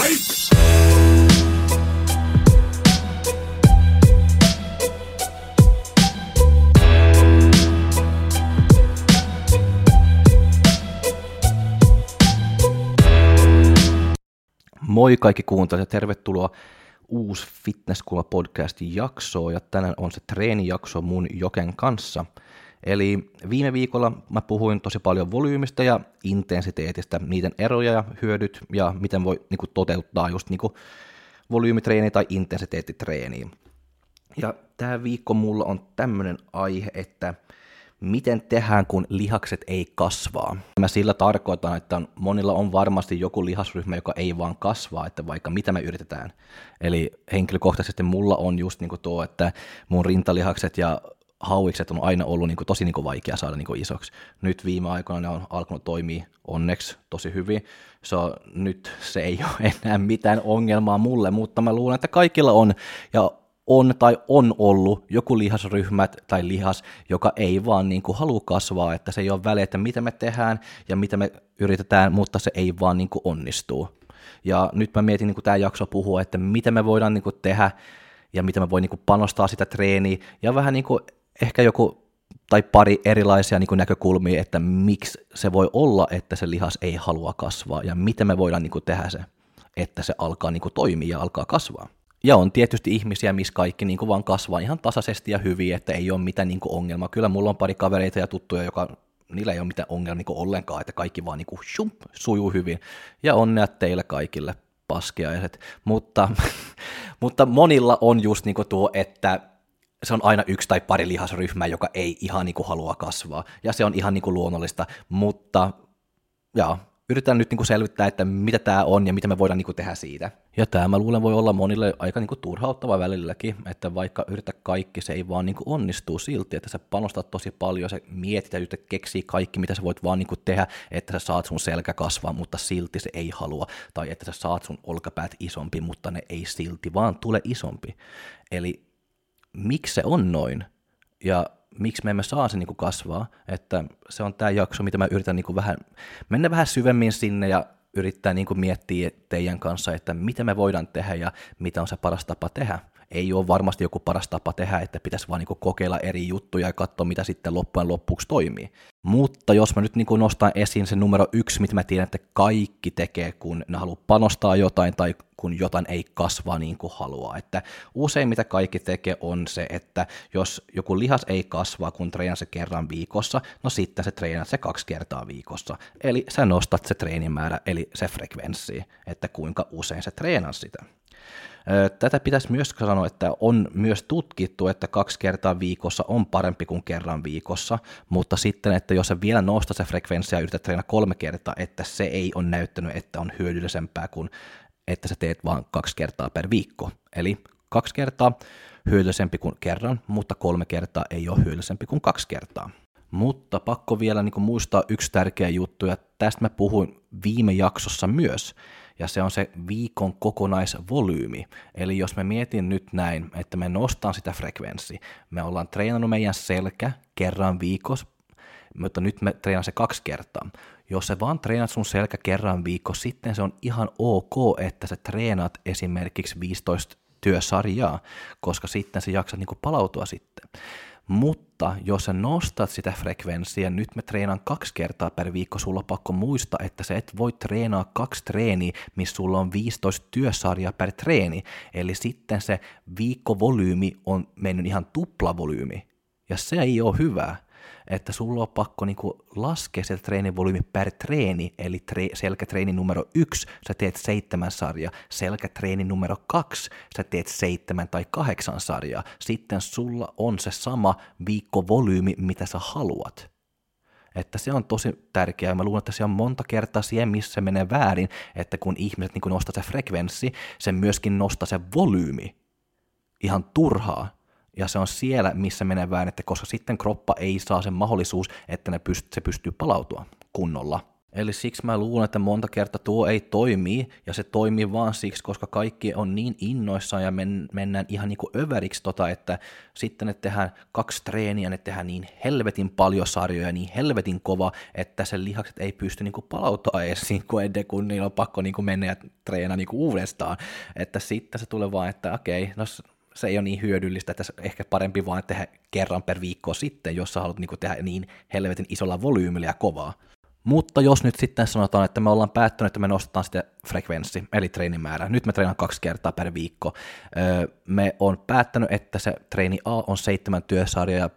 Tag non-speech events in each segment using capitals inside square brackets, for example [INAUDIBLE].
Moi kaikki kuuntelijat ja tervetuloa uusi Fitnesskulma podcastin jaksoon ja tänään on se treenijakso mun Joken kanssa. Eli viime viikolla mä puhuin tosi paljon volyymista ja intensiteetistä, niiden eroja ja hyödyt ja miten voi niin kuin, toteuttaa just niin kuin, volyymitreeniä tai intensiteettitreeniä. Ja tämä viikko mulla on tämmöinen aihe, että miten tehdään, kun lihakset ei kasvaa. Mä sillä tarkoitan, että monilla on varmasti joku lihasryhmä, joka ei vaan kasvaa, että vaikka mitä me yritetään. Eli henkilökohtaisesti mulla on just niin kuin tuo, että mun rintalihakset ja hauikset on aina ollut niin kuin tosi niin kuin vaikea saada niin kuin isoksi. Nyt viime aikoina ne on alkanut toimia onneksi tosi hyvin. So, nyt se ei [LAUGHS] ole enää mitään ongelmaa mulle, mutta mä luulen, että kaikilla on. Ja on tai on ollut joku lihasryhmä tai lihas, joka ei vaan niin kuin halua kasvaa, että se ei ole väliä, että mitä me tehdään ja mitä me yritetään, mutta se ei vaan niin kuin onnistuu. Ja nyt mä mietin, niin kuin tämä jakso puhuu, että mitä me voidaan niin kuin tehdä ja mitä me voi niin kuin panostaa sitä treeniä ja vähän niin kuin ehkä joku tai pari erilaisia niin kuin näkökulmia, että miksi se voi olla, että se lihas ei halua kasvaa ja miten me voidaan niin kuin tehdä se, että se alkaa niin kuin toimia ja alkaa kasvaa. Ja on tietysti ihmisiä, missä kaikki niin kuin vaan kasvaa ihan tasaisesti ja hyvin, että ei ole mitään niin kuin ongelmaa. Kyllä mulla on pari kavereita ja tuttuja, joka niillä ei ole mitään ongelmaa niin ollenkaan, että kaikki vaan niin kuin sujuu hyvin. Ja onnea teille kaikille paskiaiset. Mutta, [LAUGHS] mutta monilla on just niin kuin tuo, että se on aina yksi tai pari lihasryhmää, joka ei ihan niin kuin halua kasvaa. Ja se on ihan niin kuin luonnollista, mutta ja yritetään nyt niin kuin selvittää, että mitä tämä on ja mitä me voidaan niin kuin tehdä siitä. Ja tämä mä luulen voi olla monille aika niin kuin turhauttava välilläkin, että vaikka yritä kaikki, se ei vaan niin kuin onnistuu silti, että sä panostat tosi paljon, sä mietit ja keksiä kaikki, mitä sä voit vaan niin kuin tehdä, että sä saat sun selkä kasvaa, mutta silti se ei halua, tai että sä saat sun olkapäät isompi, mutta ne ei silti vaan tule isompi. Eli miksi se on noin? Ja miksi me emme saa se niin kasvaa, että se on tämä jakso, mitä mä yritän niin vähän, mennä vähän syvemmin sinne ja yrittää niin miettiä teidän kanssa, että mitä me voidaan tehdä ja mitä on se paras tapa tehdä. Ei ole varmasti joku paras tapa tehdä, että pitäisi vaan niin kokeilla eri juttuja ja katsoa, mitä sitten loppujen loppuksi toimii. Mutta jos mä nyt niin nostan esiin se numero yksi, mitä mä tiedän, että kaikki tekee, kun ne haluaa panostaa jotain tai kun jotain ei kasva niin kuin haluaa. Että usein mitä kaikki tekee on se, että jos joku lihas ei kasva, kun treenaa se kerran viikossa, no sitten se treenaa se kaksi kertaa viikossa. Eli sä nostat se treenimäärä, eli se frekvenssi, että kuinka usein sä treenaa sitä. Tätä pitäisi myös sanoa, että on myös tutkittu, että kaksi kertaa viikossa on parempi kuin kerran viikossa, mutta sitten, että jos sä vielä nostat se frekvenssiä ja yrität treenata kolme kertaa, että se ei ole näyttänyt, että on hyödyllisempää kuin että sä teet vain kaksi kertaa per viikko. Eli kaksi kertaa hyödyllisempi kuin kerran, mutta kolme kertaa ei ole hyödyllisempi kuin kaksi kertaa. Mutta pakko vielä niin muistaa yksi tärkeä juttu, ja tästä mä puhuin viime jaksossa myös, ja se on se viikon kokonaisvolyymi. Eli jos me mietin nyt näin, että me nostan sitä frekvenssi, me ollaan treenannut meidän selkä kerran viikossa, mutta nyt me treenaan se kaksi kertaa. Jos sä vaan treenat sun selkä kerran viikko, sitten se on ihan ok, että sä treenaat esimerkiksi 15 työsarjaa, koska sitten se jaksat niinku palautua sitten. Mutta jos sä nostat sitä frekvenssiä, nyt me treenaan kaksi kertaa per viikko, sulla on pakko muistaa, että sä et voi treenaa kaksi treeniä, missä sulla on 15 työsarjaa per treeni. Eli sitten se viikkovolyymi on mennyt ihan tuplavolyymi. Ja se ei ole hyvää että sulla on pakko niinku laskea se treenivolyymi per treeni, eli tre- selkätreeni numero yksi, sä teet seitsemän sarjaa, selkätreeni numero kaksi, sä teet seitsemän tai kahdeksan sarjaa, sitten sulla on se sama viikkovolyymi, mitä sä haluat. Että se on tosi tärkeää. Mä luulen, että se on monta kertaa siihen, missä menee väärin, että kun ihmiset niin nostaa se frekvenssi, se myöskin nostaa se volyymi ihan turhaa ja se on siellä, missä menee väärin, että koska sitten kroppa ei saa sen mahdollisuus, että ne pyst- se pystyy palautua kunnolla. Eli siksi mä luulen, että monta kertaa tuo ei toimi, ja se toimii vaan siksi, koska kaikki on niin innoissaan ja men, mennään ihan niin kuin överiksi, tota, että sitten ne tehdään kaksi treeniä, ne tehdään niin helvetin paljon sarjoja, niin helvetin kova, että sen lihakset ei pysty niin kuin palautua edes [LAUGHS] niin kuin ennen kuin niillä on pakko niin kuin mennä ja treenaa niin kuin uudestaan. Että sitten se tulee vaan, että okei, no se ei ole niin hyödyllistä, että ehkä parempi vaan tehdä kerran per viikko sitten, jos sä haluat niin tehdä niin helvetin isolla volyymilla ja kovaa. Mutta jos nyt sitten sanotaan, että me ollaan päättänyt, että me nostetaan sitä frekvenssi, eli treenimäärä, nyt me treenaan kaksi kertaa per viikko, me on päättänyt, että se treeni A on seitsemän työsarjaa ja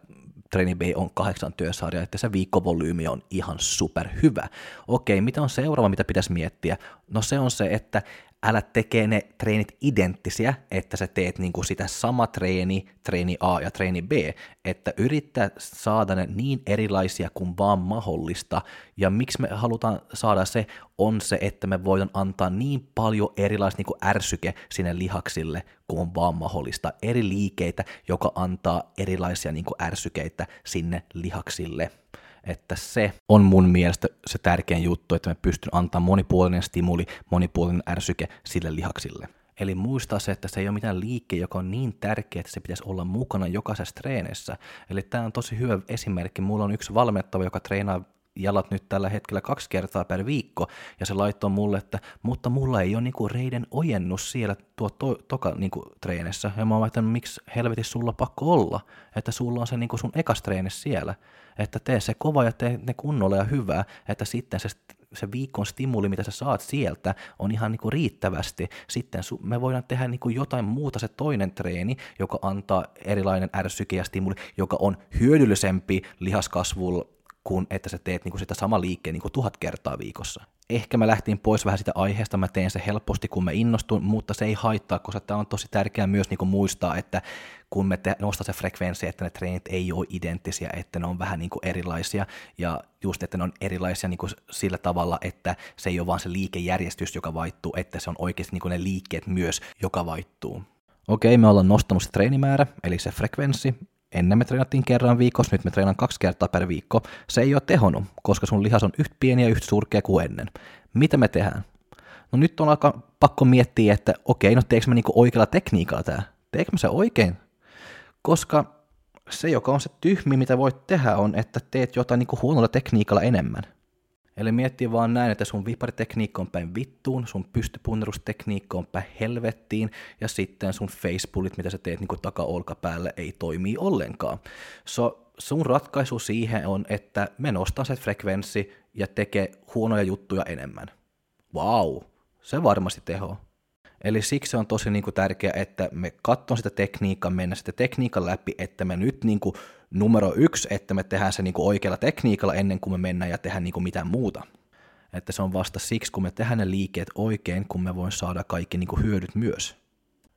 treeni B on kahdeksan työsarjaa, että se viikkovolyymi on ihan super hyvä. Okei, mitä on seuraava, mitä pitäisi miettiä? No se on se, että älä tekee ne treenit identtisiä, että sä teet niinku sitä sama treeni, treeni A ja treeni B, että yrittää saada ne niin erilaisia kuin vaan mahdollista, ja miksi me halutaan saada se, on se, että me voidaan antaa niin paljon erilaista niinku ärsyke sinne lihaksille, kuin on vaan mahdollista, eri liikeitä, joka antaa erilaisia niinku ärsykeitä sinne lihaksille että se on mun mielestä se tärkein juttu, että me pystyn antamaan monipuolinen stimuli, monipuolinen ärsyke sille lihaksille. Eli muistaa se, että se ei ole mitään liike, joka on niin tärkeä, että se pitäisi olla mukana jokaisessa treenissä. Eli tämä on tosi hyvä esimerkki. Mulla on yksi valmettava, joka treenaa jalat nyt tällä hetkellä kaksi kertaa per viikko, ja se laittoi mulle, että mutta mulla ei ole niinku reiden ojennus siellä tuo to, toka niinku treenissä, ja mä oon että miksi helvetissä sulla pakko olla, että sulla on se niinku sun ekas treeni siellä, että tee se kova ja tee ne kunnolla ja hyvää, että sitten se se viikon stimuli, mitä sä saat sieltä, on ihan niinku riittävästi. Sitten me voidaan tehdä niinku jotain muuta, se toinen treeni, joka antaa erilainen ärsyke ja stimuli, joka on hyödyllisempi lihaskasvulla kuin että sä teet niinku sitä sama liikkeen niinku tuhat kertaa viikossa. Ehkä mä lähtin pois vähän sitä aiheesta, mä teen se helposti, kun mä innostun, mutta se ei haittaa, koska tämä on tosi tärkeää myös niinku muistaa, että kun me nostaa se frekvenssi, että ne treenit ei ole identtisiä, että ne on vähän niinku erilaisia, ja just, että ne on erilaisia niinku sillä tavalla, että se ei ole vaan se liikejärjestys, joka vaihtuu, että se on oikeasti niinku ne liikkeet myös, joka vaihtuu. Okei, me ollaan nostanut se treenimäärä, eli se frekvenssi, Ennen me treenattiin kerran viikossa, nyt me treenaan kaksi kertaa per viikko. Se ei ole tehonnut, koska sun lihas on yhtä pieni ja yhtä surkea kuin ennen. Mitä me tehdään? No nyt on aika pakko miettiä, että okei, no teekö me niinku oikealla tekniikalla tää? Teekö me se oikein? Koska se, joka on se tyhmi, mitä voit tehdä, on, että teet jotain niinku huonolla tekniikalla enemmän. Eli miettii vaan näin, että sun viparitekniikka on päin vittuun, sun pystypunnerustekniikka on päin helvettiin, ja sitten sun facepullit, mitä sä teet niin taka-olkapäälle, ei toimi ollenkaan. So, sun ratkaisu siihen on, että me nostaa se frekvenssi ja tekee huonoja juttuja enemmän. Wow, se varmasti teho. Eli siksi on tosi niin tärkeää, että me katson sitä tekniikkaa, mennä sitä tekniikan läpi, että me nyt niin kuin, numero yksi, että me tehdään se niin kuin, oikealla tekniikalla ennen kuin me mennään ja tehdään niin kuin, mitään muuta. Että se on vasta siksi, kun me tehdään ne liikkeet oikein, kun me voin saada kaikki niin kuin, hyödyt myös.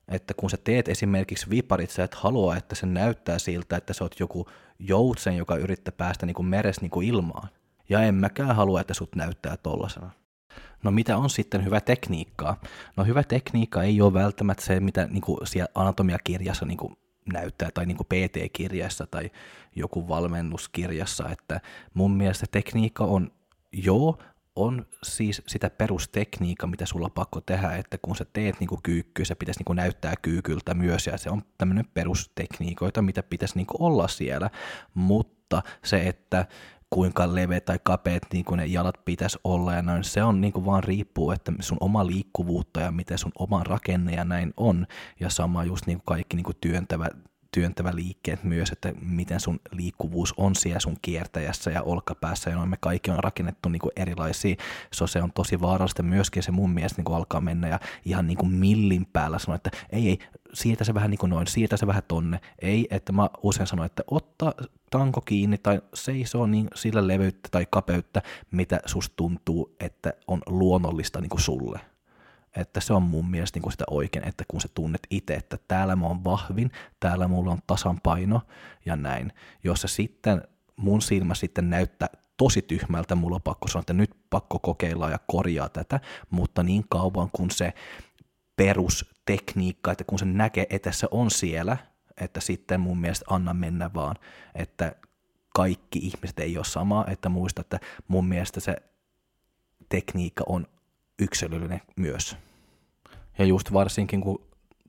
Että kun sä teet esimerkiksi viparit, sä et halua, että se näyttää siltä, että sä oot joku joutsen, joka yrittää päästä niin kuin meres niin kuin ilmaan. Ja en mäkään halua, että sut näyttää tollasena. No mitä on sitten hyvä tekniikkaa? No hyvä tekniikka ei ole välttämättä se, mitä niin kuin siellä anatomiakirjassa niin kuin näyttää, tai niin kuin PT-kirjassa tai joku valmennuskirjassa, että mun mielestä tekniikka on, joo, on siis sitä perustekniikkaa, mitä sulla on pakko tehdä, että kun sä teet niin kyykkyä, se pitäisi niin näyttää kyykyltä myös, ja se on tämmöinen perustekniikoita, mitä pitäisi niin olla siellä, mutta se, että kuinka leveät tai kapeat niin kuin ne jalat pitäisi olla ja näin. Se on niin kuin vaan riippuu, että sun oma liikkuvuutta ja miten sun oma rakenne ja näin on. Ja sama just niin kuin kaikki niin kuin työntävä, työntävä liikkeet myös, että miten sun liikkuvuus on siellä sun kiertäjässä ja olkapäässä, ja noin me kaikki on rakennettu niin erilaisia, so se on tosi vaarallista myöskin se mun mielestä niin alkaa mennä ja ihan niin kuin millin päällä sanoa, että ei, ei, siirtä se vähän niin kuin noin, siirtä se vähän tonne, ei, että mä usein sanon, että ottaa tanko kiinni tai seisoo niin sillä leveyttä tai kapeutta, mitä susta tuntuu, että on luonnollista niin kuin sulle. Että se on mun mielestä niin kuin sitä oikein, että kun sä tunnet itse, että täällä mä oon vahvin, täällä mulla on tasanpaino ja näin. Jos se sitten mun silmä sitten näyttää tosi tyhmältä, mulla on pakko sanoa, että nyt pakko kokeilla ja korjaa tätä, mutta niin kauan kun se perustekniikka, että kun se näkee, että se on siellä, että sitten mun mielestä anna mennä vaan, että kaikki ihmiset ei ole sama, että muista, että mun mielestä se tekniikka on yksilöllinen myös. Ja just varsinkin, kun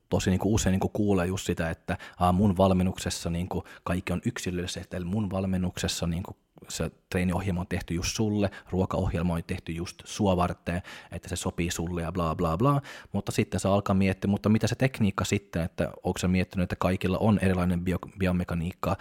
tosi niin kuin usein niin kuin kuulee just sitä, että aa, mun valmennuksessa niin kuin kaikki on yksilöllistä, eli mun valmennuksessa niin kuin se treeniohjelma on tehty just sulle, ruokaohjelma on tehty just sua varten, että se sopii sulle ja bla bla bla, mutta sitten se alkaa miettiä, mutta mitä se tekniikka sitten, että onko se miettinyt, että kaikilla on erilainen bio, biomekaniikka,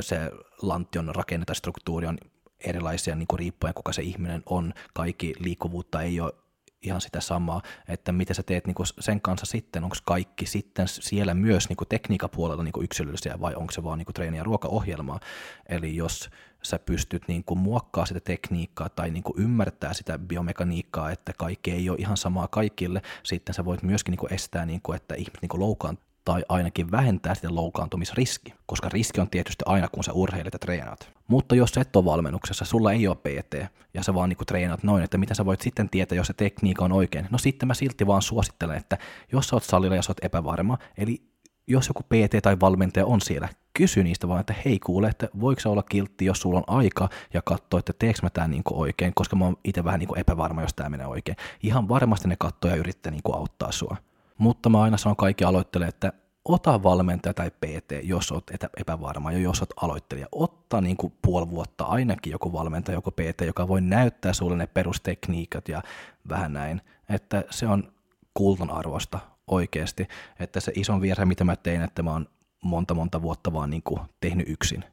se lantion rakenne tai struktuuri on erilaisia niin kuin riippuen kuka se ihminen on, kaikki liikkuvuutta ei ole ihan sitä samaa, että mitä sä teet niinku sen kanssa sitten, onko kaikki sitten siellä myös niinku tekniikapuolella niinku yksilöllisiä vai onko se vaan niinku treeni- ja ruokaohjelmaa. Eli jos sä pystyt niinku muokkaa sitä tekniikkaa tai niinku ymmärtää sitä biomekaniikkaa, että kaikki ei ole ihan samaa kaikille, sitten sä voit myöskin niinku estää, niinku, että ihmiset niinku loukkaantuu tai ainakin vähentää sitä loukkaantumisriski, koska riski on tietysti aina, kun sä urheilet ja treenaat. Mutta jos sä et ole valmennuksessa, sulla ei ole PT, ja sä vaan niinku treenaat noin, että mitä sä voit sitten tietää, jos se tekniikka on oikein. No sitten mä silti vaan suosittelen, että jos sä oot salilla ja sä oot epävarma, eli jos joku PT tai valmentaja on siellä, kysy niistä vaan, että hei kuule, että voiko se olla kiltti, jos sulla on aika ja katsoa, että teekö mä tämän niin oikein, koska mä oon itse vähän niin epävarma, jos tämä menee oikein. Ihan varmasti ne katsoo ja yrittää niin auttaa sua. Mutta mä aina sanon kaikki aloittele, että ota valmentaja tai PT, jos olet epävarma ja jos olet aloittelija. Otta niin kuin puoli vuotta ainakin joku valmentaja, joku PT, joka voi näyttää sulle ne perustekniikat ja vähän näin. Että se on kultan arvosta oikeasti. Että se ison virhe, mitä mä tein, että mä oon monta monta vuotta vaan niin kuin tehnyt yksin.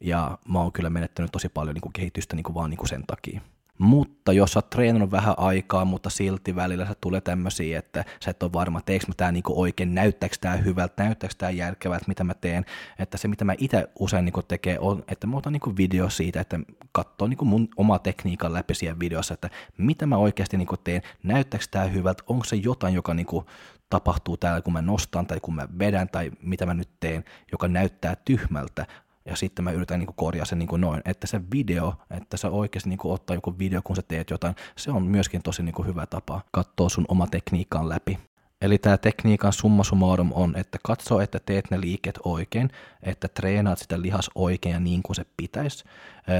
Ja mä oon kyllä menettänyt tosi paljon niin kuin kehitystä niin kuin vaan niin kuin sen takia. Mutta jos sä oot treenannut vähän aikaa, mutta silti välillä sä tulee tämmöisiä, että sä et ole varma, teekö mä tää niinku oikein, näyttääkö tää hyvältä, näyttääkö tää järkevältä, mitä mä teen. Että se, mitä mä itse usein niinku tekee, on, että mä otan niinku video siitä, että katsoo niinku mun oma tekniikan läpi siellä videossa, että mitä mä oikeasti niinku teen, näyttääkö tää hyvältä, onko se jotain, joka niinku tapahtuu täällä, kun mä nostan tai kun mä vedän tai mitä mä nyt teen, joka näyttää tyhmältä, ja sitten mä yritän niin korjaa sen niin noin, että se video, että sä oikeasti niin ottaa joku video, kun sä teet jotain, se on myöskin tosi niin hyvä tapa katsoa sun oma tekniikan läpi. Eli tämä tekniikan summa summarum on, että katso, että teet ne liikkeet oikein, että treenaat sitä lihas oikein ja niin kuin se pitäisi.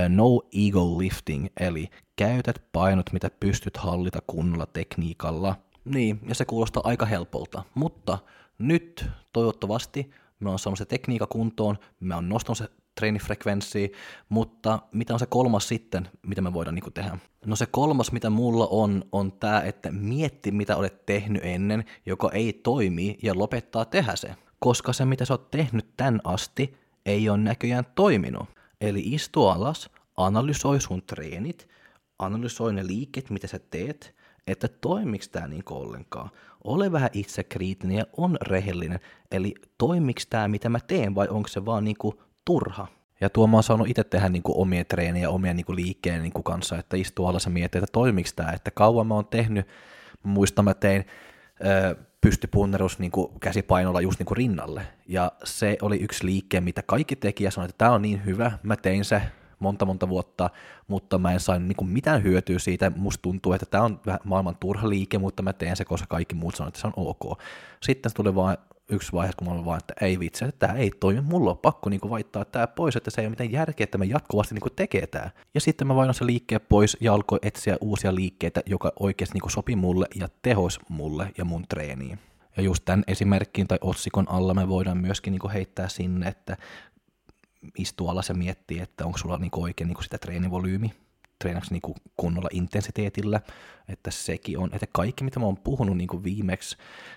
No ego lifting, eli käytät painot, mitä pystyt hallita kunnolla tekniikalla. Niin, ja se kuulostaa aika helpolta, mutta nyt toivottavasti me on saanut se tekniikka kuntoon, me on nostanut se treenifrekvenssiä, mutta mitä on se kolmas sitten, mitä me voidaan niin tehdä? No se kolmas, mitä mulla on, on tämä, että mietti, mitä olet tehnyt ennen, joka ei toimi, ja lopettaa tehdä se. Koska se, mitä sä oot tehnyt tän asti, ei ole näköjään toiminut. Eli istu alas, analysoi sun treenit, analysoi ne liikkeet, mitä sä teet, että toimiks tämä niin ollenkaan. Ole vähän itsekriittinen ja on rehellinen, eli toimiks tämä mitä mä teen vai onko se vaan niinku turha. Ja tuo mä oon saanut itse tehdä niinku omia treenejä, omia niinku liikkeen niinku kanssa, että istuu alas ja miettii, että toimiks tämä, että kauan mä oon tehnyt, muistan mä tein ö, pystypunnerus niinku käsipainolla just niinku rinnalle, ja se oli yksi liike, mitä kaikki teki ja sanoi, että tämä on niin hyvä, mä tein se, monta monta vuotta, mutta mä en saanut niin mitään hyötyä siitä. Musta tuntuu, että tämä on maailman turha liike, mutta mä teen se, koska kaikki muut sanoo, että se on ok. Sitten tuli vaan yksi vaihe, kun mä olin vaan, että ei vitsi, että tämä ei toimi, mulla on pakko niin vaihtaa tämä pois, että se ei ole mitään järkeä, että mä jatkuvasti niin tekee tämä. Ja sitten mä vaihdan se liikkeen pois ja alkoi etsiä uusia liikkeitä, joka oikeasti niin sopii mulle ja tehos mulle ja mun treeniin. Ja just tämän esimerkkin tai otsikon alla me voidaan myöskin niin heittää sinne, että istuu alas ja miettii, että onko sulla niinku oikein niinku sitä treenivolyymi, treenaksi niinku kunnolla intensiteetillä, että sekin on, että kaikki mitä mä oon puhunut niinku viimeksi,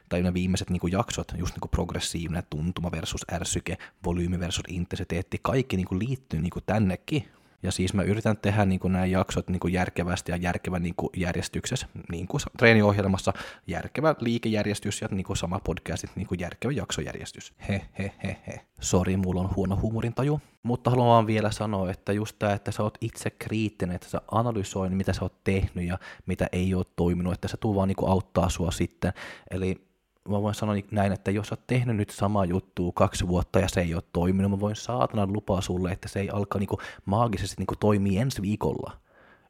tai ne viimeiset niinku jaksot, just niinku progressiivinen tuntuma versus ärsyke, volyymi versus intensiteetti, kaikki niinku liittyy niinku tännekin, ja siis mä yritän tehdä niin kuin nämä jaksot niin kuin järkevästi ja järkevän niin kuin järjestyksessä, niin kuin treeniohjelmassa järkevä liikejärjestys ja niin kuin sama podcastit niin kuin järkevä jaksojärjestys. He he he he. Sori, mulla on huono huumorintaju. Mutta haluan vaan vielä sanoa, että just tämä, että sä oot itse kriittinen, että sä analysoin, mitä sä oot tehnyt ja mitä ei ole toiminut, että se tuu vaan niin kuin auttaa sua sitten. Eli mä voin sanoa näin, että jos oot tehnyt nyt sama juttu kaksi vuotta ja se ei ole toiminut, mä voin saatana lupaa sulle, että se ei alkaa niinku maagisesti niinku toimia ensi viikolla.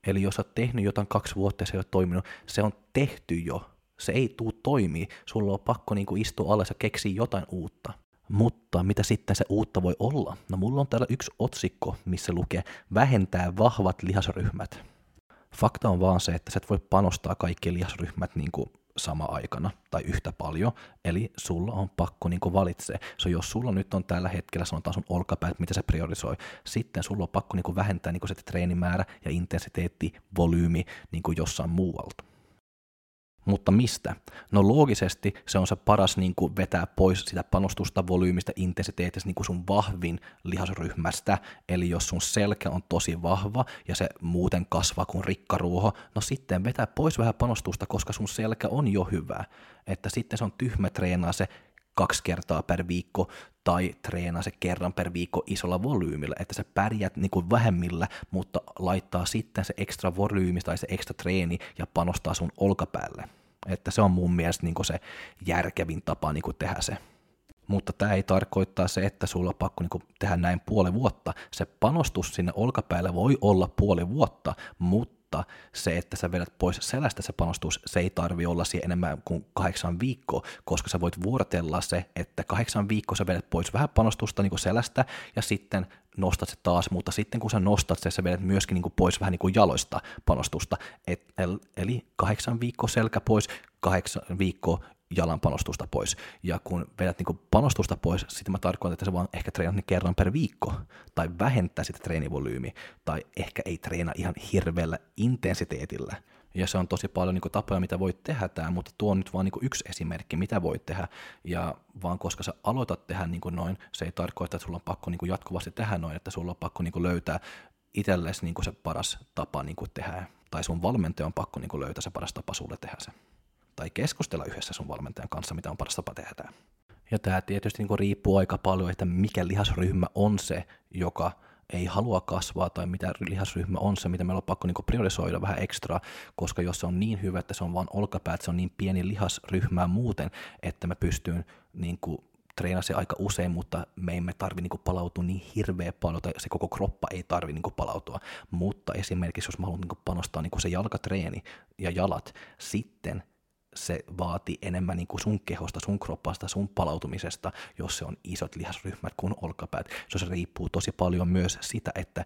Eli jos oot tehnyt jotain kaksi vuotta ja se ei ole toiminut, se on tehty jo. Se ei tuu toimii. Sulla on pakko niinku istua alas ja keksiä jotain uutta. Mutta mitä sitten se uutta voi olla? No mulla on täällä yksi otsikko, missä lukee vähentää vahvat lihasryhmät. Fakta on vaan se, että sä et voi panostaa kaikki lihasryhmät niin kuin sama aikana tai yhtä paljon, eli sulla on pakko niin valitsee. So, jos sulla nyt on tällä hetkellä, sanotaan sun olkapäät, mitä se priorisoi, sitten sulla on pakko niin vähentää niin se treenimäärä ja intensiteetti, volyymi niin jossain muualta. Mutta mistä? No loogisesti se on se paras niin kuin vetää pois sitä panostusta, volyymista, intensiteetistä niin kuin sun vahvin lihasryhmästä. Eli jos sun selkä on tosi vahva ja se muuten kasvaa kuin rikkaruoho, no sitten vetää pois vähän panostusta, koska sun selkä on jo hyvä. Että sitten se on tyhmä treenaa se kaksi kertaa per viikko tai treenaa se kerran per viikko isolla volyymilla, että sä pärjät niin kuin vähemmillä, mutta laittaa sitten se ekstra volyymi tai se ekstra treeni ja panostaa sun olkapäälle. Että se on mun mielestä niin kuin se järkevin tapa niin kuin tehdä se. Mutta tämä ei tarkoittaa se, että sulla on pakko niin tehdä näin puoli vuotta. Se panostus sinne olkapäälle voi olla puoli vuotta, mutta mutta se, että sä vedät pois selästä se panostus, se ei tarvi olla siihen enemmän kuin kahdeksan viikkoa, koska sä voit vuorotella se, että kahdeksan viikkoa sä vedät pois vähän panostusta niin selästä ja sitten nostat se taas, mutta sitten kun sä nostat se, sä vedät myöskin niin kuin pois vähän niin kuin jaloista panostusta, Et, eli kahdeksan viikkoa selkä pois, kahdeksan viikkoa jalan panostusta pois. Ja kun vedät niin panostusta pois, sitten mä tarkoitan, että se vaan ehkä treenat niin kerran per viikko, tai vähentää sitä treenivolyymiä, tai ehkä ei treena ihan hirveällä intensiteetillä. Ja se on tosi paljon niin tapoja, mitä voit tehdä tämä, mutta tuo on nyt vaan niin yksi esimerkki, mitä voit tehdä. Ja vaan koska sä aloitat tehdä niin noin, se ei tarkoita, että sulla on pakko niin jatkuvasti tehdä noin, että sulla on pakko niin löytää itsellesi niin se paras tapa niin tehdä, tai sun valmentaja on pakko niin löytää se paras tapa sulle tehdä se tai keskustella yhdessä sun valmentajan kanssa, mitä on paras tapa tehdä. Ja tämä tietysti niin riippuu aika paljon, että mikä lihasryhmä on se, joka ei halua kasvaa, tai mitä lihasryhmä on se, mitä meillä on pakko niin priorisoida vähän ekstra, koska jos se on niin hyvä, että se on vain olkapäät, se on niin pieni lihasryhmä muuten, että mä pystyn niin kuin, treenaa se aika usein, mutta me emme tarvi niin palautua niin hirveä paljon, tai se koko kroppa ei tarvi niin palautua. Mutta esimerkiksi jos mä haluan niin panostaa niin se jalkatreeni ja jalat, sitten se vaati enemmän niin kuin sun kehosta, sun kroppasta, sun palautumisesta, jos se on isot lihasryhmät kuin olkapäät. Se riippuu tosi paljon myös sitä, että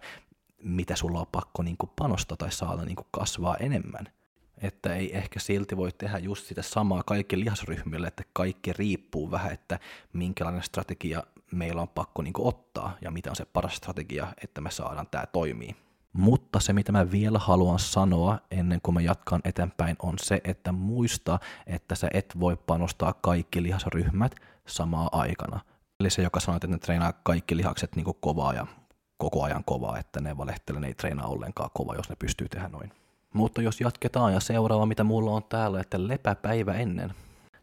mitä sulla on pakko niin kuin panostaa tai saada niin kuin kasvaa enemmän. Että ei ehkä silti voi tehdä just sitä samaa kaikki lihasryhmille, että kaikki riippuu vähän, että minkälainen strategia meillä on pakko niin kuin ottaa ja mitä on se paras strategia, että me saadaan tämä toimii. Mutta se, mitä mä vielä haluan sanoa ennen kuin mä jatkan eteenpäin, on se, että muista, että sä et voi panostaa kaikki lihasryhmät samaa aikana. Eli se, joka sanoo, että ne treenaa kaikki lihakset niin kovaa ja koko ajan kovaa, että ne valehtelee, ne ei treenaa ollenkaan kovaa, jos ne pystyy tehdä noin. Mutta jos jatketaan ja seuraava, mitä mulla on täällä, että lepäpäivä ennen.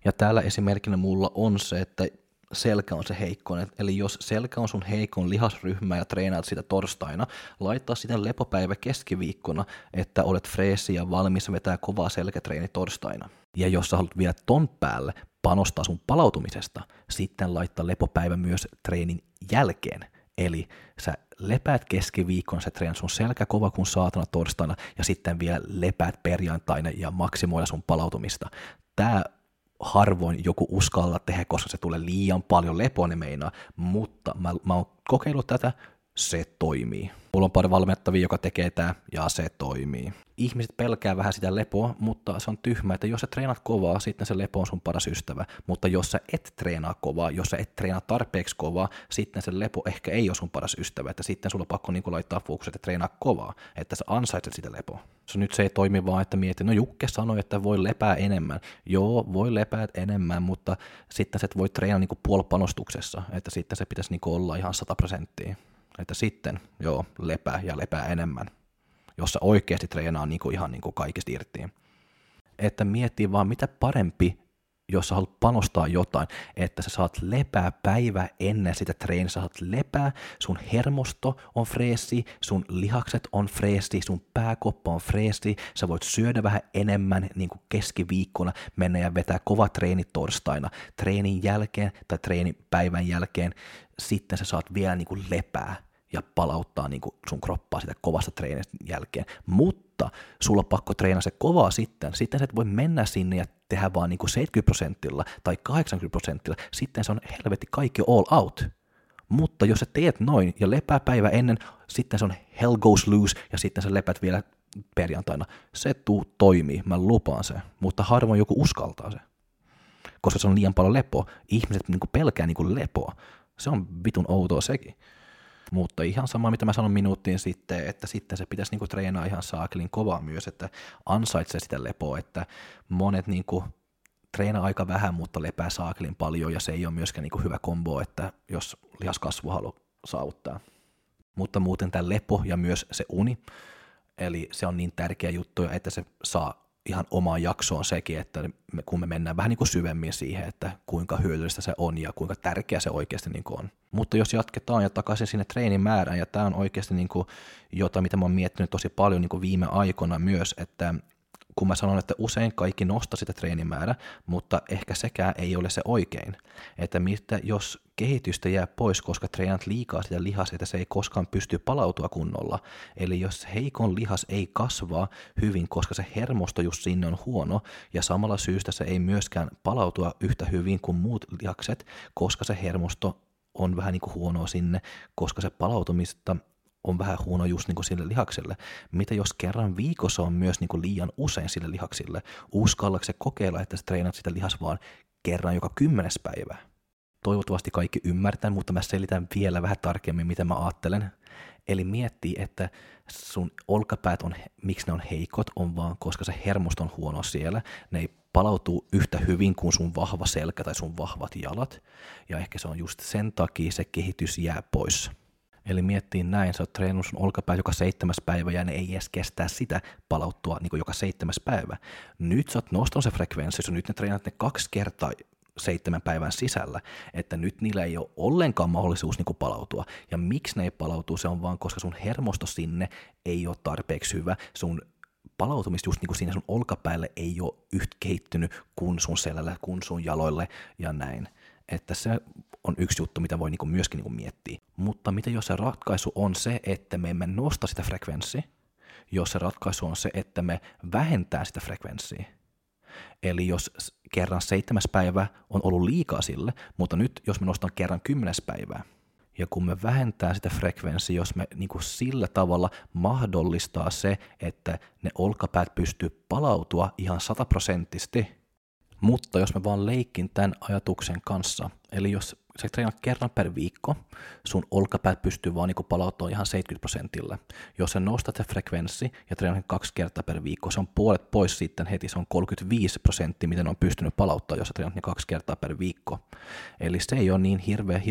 Ja täällä esimerkkinä mulla on se, että selkä on se heikkoinen. Eli jos selkä on sun heikon lihasryhmä ja treenaat sitä torstaina, laittaa sitä lepopäivä keskiviikkona, että olet freesi ja valmis vetää kovaa selkätreeni torstaina. Ja jos sä haluat vielä ton päälle panostaa sun palautumisesta, sitten laittaa lepopäivä myös treenin jälkeen. Eli sä lepäät keskiviikkona, sä treenat sun selkä kova kuin saatana torstaina ja sitten vielä lepäät perjantaina ja maksimoida sun palautumista. Tämä harvoin joku uskalla tehdä, koska se tulee liian paljon lepoa, ne meinaa, mutta mä, mä oon kokeillut tätä, se toimii. Mulla on pari valmennettavia, joka tekee tämä, ja se toimii. Ihmiset pelkää vähän sitä lepoa, mutta se on tyhmä, että jos sä treenaat kovaa, sitten se lepo on sun paras ystävä. Mutta jos sä et treenaa kovaa, jos sä et treenaa tarpeeksi kovaa, sitten se lepo ehkä ei ole sun paras ystävä. Että sitten sulla on pakko niin laittaa fokus, että treenaa kovaa, että sä ansaitset sitä lepoa. Se nyt se ei toimi vaan, että mieti, no Jukke sanoi, että voi lepää enemmän. Joo, voi lepää enemmän, mutta sitten sä voi treenaa niin puolpanostuksessa, että sitten se pitäisi niin olla ihan 100 prosenttia että sitten joo, lepää ja lepää enemmän, jossa oikeasti treenaa niin kuin ihan niin kuin kaikista irti. Että miettii vaan mitä parempi, jos sä haluat panostaa jotain, että sä saat lepää päivä ennen sitä treeniä, sä saat lepää, sun hermosto on freesi, sun lihakset on freesi, sun pääkoppa on freesi, sä voit syödä vähän enemmän niin kuin keskiviikkona, mennä ja vetää kova treeni torstaina, treenin jälkeen tai treenipäivän jälkeen, sitten sä saat vielä niin kuin lepää ja palauttaa niin sun kroppaa sitä kovasta treenistä jälkeen. Mutta sulla on pakko treenaa se kovaa sitten. Sitten sä et voi mennä sinne ja tehdä vaan niin kuin 70 prosentilla tai 80 prosentilla. Sitten se on helvetti kaikki all out. Mutta jos sä teet noin ja lepää päivä ennen, sitten se on hell goes loose ja sitten sä lepät vielä perjantaina. Se tuu toimii, mä lupaan se, mutta harvoin joku uskaltaa se. Koska se on liian paljon lepoa. Ihmiset niin pelkää niin lepoa. Se on vitun outoa sekin. Mutta ihan sama, mitä mä sanon minuuttiin sitten, että sitten se pitäisi niinku treenaa ihan saakelin kovaa myös, että ansaitsee sitä lepoa, että monet niinku treenaa aika vähän, mutta lepää saakelin paljon, ja se ei ole myöskään niinku hyvä kombo, että jos lihaskasvu haluaa saavuttaa. Mutta muuten tämä lepo ja myös se uni, eli se on niin tärkeä juttu, että se saa ihan omaan jaksoon sekin, että me, kun me mennään vähän niin kuin syvemmin siihen, että kuinka hyödyllistä se on ja kuinka tärkeä se oikeasti niin kuin on. Mutta jos jatketaan ja takaisin sinne treenin määrään, ja tämä on oikeasti niin kuin jota, mitä mä oon miettinyt tosi paljon niin kuin viime aikoina myös, että kun mä sanon, että usein kaikki nostaa sitä treenimäärä, mutta ehkä sekään ei ole se oikein. Että mitä jos kehitystä jää pois, koska treenat liikaa sitä lihas, että se ei koskaan pysty palautua kunnolla. Eli jos heikon lihas ei kasvaa hyvin, koska se hermosto just sinne on huono, ja samalla syystä se ei myöskään palautua yhtä hyvin kuin muut lihakset, koska se hermosto on vähän niin kuin huonoa sinne, koska se palautumista on vähän huono just niin kuin sille lihakselle. Mitä jos kerran viikossa on myös niin kuin liian usein sille lihaksille? Uskallaako se kokeilla, että sä treenat sitä lihas vaan kerran joka kymmenes päivä? Toivottavasti kaikki ymmärtää, mutta mä selitän vielä vähän tarkemmin, mitä mä ajattelen. Eli miettii, että sun olkapäät on, miksi ne on heikot, on vaan koska se hermosto on huono siellä. Ne ei palautuu yhtä hyvin kuin sun vahva selkä tai sun vahvat jalat. Ja ehkä se on just sen takia se kehitys jää pois. Eli miettii näin, sä oot treenannut sun olkapää joka seitsemäs päivä ja ne ei edes kestää sitä palauttua niin kuin joka seitsemäs päivä. Nyt sä oot nostanut se frekvenssi, so nyt ne treenat ne kaksi kertaa seitsemän päivän sisällä, että nyt niillä ei ole ollenkaan mahdollisuus niin kuin palautua. Ja miksi ne ei palautu, se on vaan koska sun hermosto sinne ei ole tarpeeksi hyvä, sun palautumista just niin kuin siinä sun olkapäälle ei ole yhtä kehittynyt kuin sun selällä, kuin sun jaloille ja näin. Että se on yksi juttu, mitä voi niinku myöskin niinku miettiä. Mutta mitä jos se ratkaisu on se, että me emme nosta sitä frekvenssiä, jos se ratkaisu on se, että me vähentää sitä frekvenssiä. Eli jos kerran seitsemäs päivä on ollut liikaa sille, mutta nyt jos me nostan kerran kymmenes päivää, ja kun me vähentää sitä frekvenssiä, jos me niin sillä tavalla mahdollistaa se, että ne olkapäät pystyy palautua ihan sataprosenttisesti, mutta jos mä vaan leikin tämän ajatuksen kanssa, eli jos sä treenat kerran per viikko, sun olkapäät pystyy vaan niin palauttamaan ihan 70 prosentilla. Jos sä nostat se frekvenssi ja treenat kaksi kertaa per viikko, se on puolet pois sitten heti, se on 35 prosenttia, miten on pystynyt palauttaa, jos sä treenat ne kaksi kertaa per viikko. Eli se ei ole niin hirveä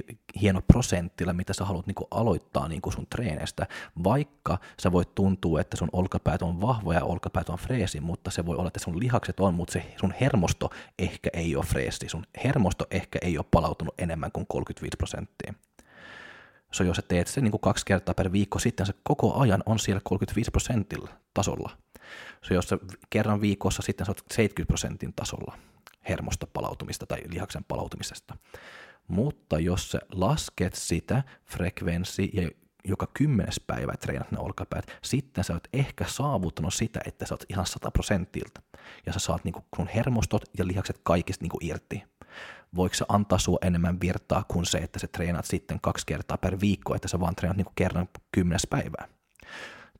hieno prosenttilla, mitä sä haluat niin aloittaa niin sun treenestä, vaikka sä voit tuntua, että sun olkapäät on vahvoja ja olkapäät on freesi, mutta se voi olla, että sun lihakset on, mutta se sun hermosto ehkä ei ole freesi, sun hermosto ehkä ei ole palautunut enemmän kuin 35 prosenttia. So jos sä teet sen niin kuin kaksi kertaa per viikko, sitten se koko ajan on siellä 35 prosentilla tasolla. So jos sä kerran viikossa, sitten sä oot 70 prosentin tasolla hermosta palautumista tai lihaksen palautumisesta. Mutta jos sä lasket sitä frekvenssi ja joka kymmenes päivä treenat ne olkapäät, sitten sä oot ehkä saavuttanut sitä, että sä oot ihan 100 prosentilta. Ja sä saat niinku kun hermostot ja lihakset kaikista niinku irti voiko se antaa sua enemmän virtaa kuin se, että sä treenat sitten kaksi kertaa per viikko, että sä vaan treenat niin kerran kymmenes päivää.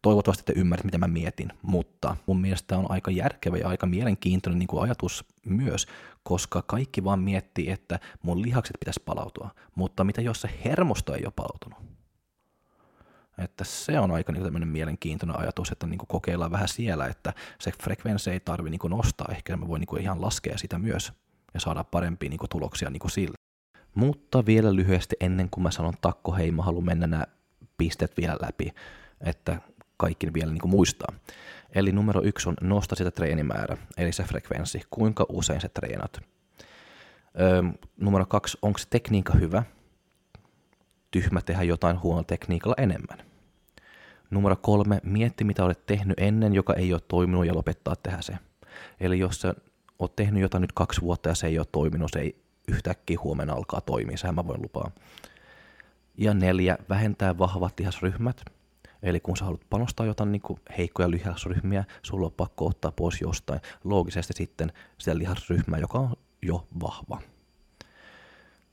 Toivottavasti te ymmärrät, mitä mä mietin, mutta mun mielestä on aika järkevä ja aika mielenkiintoinen niin kuin ajatus myös, koska kaikki vaan miettii, että mun lihakset pitäisi palautua, mutta mitä jos se hermosto ei ole palautunut? Että se on aika niin mielenkiintoinen ajatus, että niin kokeillaan vähän siellä, että se frekvenssi ei tarvi niin nostaa, ehkä mä voin niin ihan laskea sitä myös ja saada parempia niin kuin, tuloksia niin kuin sillä. Mutta vielä lyhyesti ennen kuin mä sanon takko, hei mä haluan mennä nämä pistet vielä läpi, että kaikki vielä niin kuin muistaa. Eli numero yksi on nosta sitä treenimäärä, eli se frekvenssi, kuinka usein se treenat. Öö, numero kaksi, onko se tekniikka hyvä? Tyhmä tehdä jotain huono tekniikalla enemmän. Numero kolme, mietti mitä olet tehnyt ennen, joka ei ole toiminut ja lopettaa tehdä se. Eli jos sä oot tehnyt jotain nyt kaksi vuotta ja se ei ole toiminut, se ei yhtäkkiä huomenna alkaa toimia, sehän mä voin lupaa. Ja neljä, vähentää vahvat lihasryhmät. Eli kun sä haluat panostaa jotain niin heikkoja lihasryhmiä, sulla on pakko ottaa pois jostain loogisesti sitten sitä lihasryhmää, joka on jo vahva.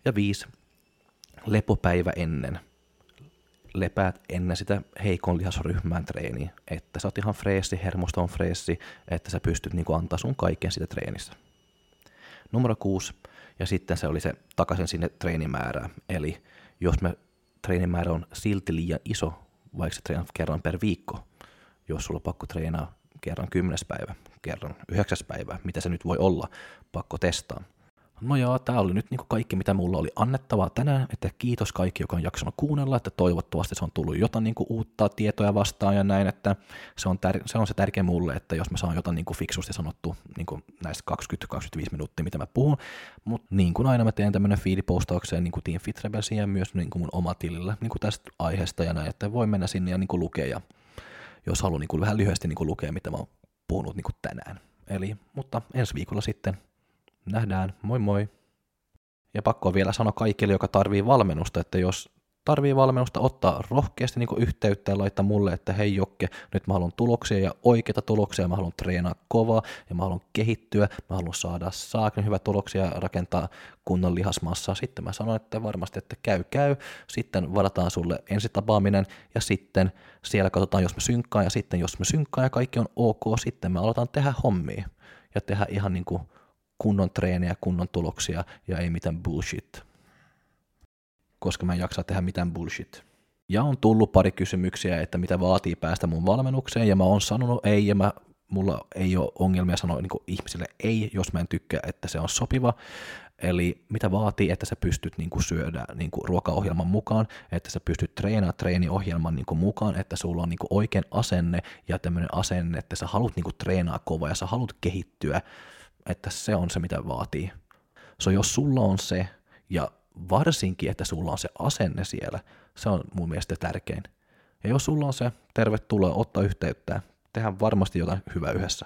Ja viisi, lepopäivä ennen. Lepäät ennen sitä heikon lihasryhmään treeniä, että sä oot ihan freessi, hermosto on freessi, että sä pystyt niin antaa sun kaiken sitä treenissä. Numero kuusi, ja sitten se oli se takaisin sinne treenimäärään, eli jos me treenimäärä on silti liian iso, vaikka treenat kerran per viikko, jos sulla on pakko treenaa kerran kymmenes päivä, kerran yhdeksäs päivä, mitä se nyt voi olla, pakko testaa, No joo, tämä oli nyt niin kaikki, mitä mulla oli annettavaa tänään, että kiitos kaikki, joka on jaksanut kuunnella, että toivottavasti se on tullut jotain niin uutta tietoja vastaan ja näin, että se on, tär- se, on se tärkeä mulle, että jos mä saan jotain niin fiksusti sanottu niin näistä 20-25 minuuttia, mitä mä puhun, mutta niin kuin aina mä teen tämmöinen fiilipostaukseen niin kuin Team Fit Rebelsin ja myös niin kuin mun oma tilillä niin kuin tästä aiheesta ja näin, että voi mennä sinne ja niin kuin lukea, ja jos haluaa niin kuin vähän lyhyesti niin kuin lukea, mitä mä oon puhunut niin kuin tänään. Eli, mutta ensi viikolla sitten Nähdään, moi moi. Ja pakko vielä sanoa kaikille, joka tarvii valmennusta, että jos tarvii valmennusta, ottaa rohkeasti niin yhteyttä ja laittaa mulle, että hei Jokke, nyt mä haluan tuloksia ja oikeita tuloksia, mä haluan treenaa kovaa ja mä haluan kehittyä, mä haluan saada saakin hyvä tuloksia ja rakentaa kunnon lihasmassaa. Sitten mä sanon, että varmasti, että käy käy, sitten varataan sulle ensitapaaminen ja sitten siellä katsotaan, jos me synkkaan ja sitten jos me synkkaan ja kaikki on ok, sitten me aletaan tehdä hommia ja tehdä ihan niin kuin kunnon treenejä, kunnon tuloksia ja ei mitään bullshit. Koska mä en jaksa tehdä mitään bullshit. Ja on tullut pari kysymyksiä, että mitä vaatii päästä mun valmennukseen, ja mä oon sanonut ei, ja mä, mulla ei ole ongelmia sanoa niin ihmisille ei, jos mä en tykkää, että se on sopiva. Eli mitä vaatii, että sä pystyt niin kuin syödä niin kuin ruokaohjelman mukaan, että sä pystyt treenaamaan treeniohjelman niin kuin mukaan, että sulla on niin kuin oikein asenne ja tämmöinen asenne, että sä haluat niin treenaa kovaa ja sä haluat kehittyä että se on se, mitä vaatii. So jos sulla on se, ja varsinkin, että sulla on se asenne siellä, se on mun mielestä tärkein. Ja jos sulla on se, tervetuloa ottaa yhteyttä. Tehdään varmasti jotain hyvää yhdessä.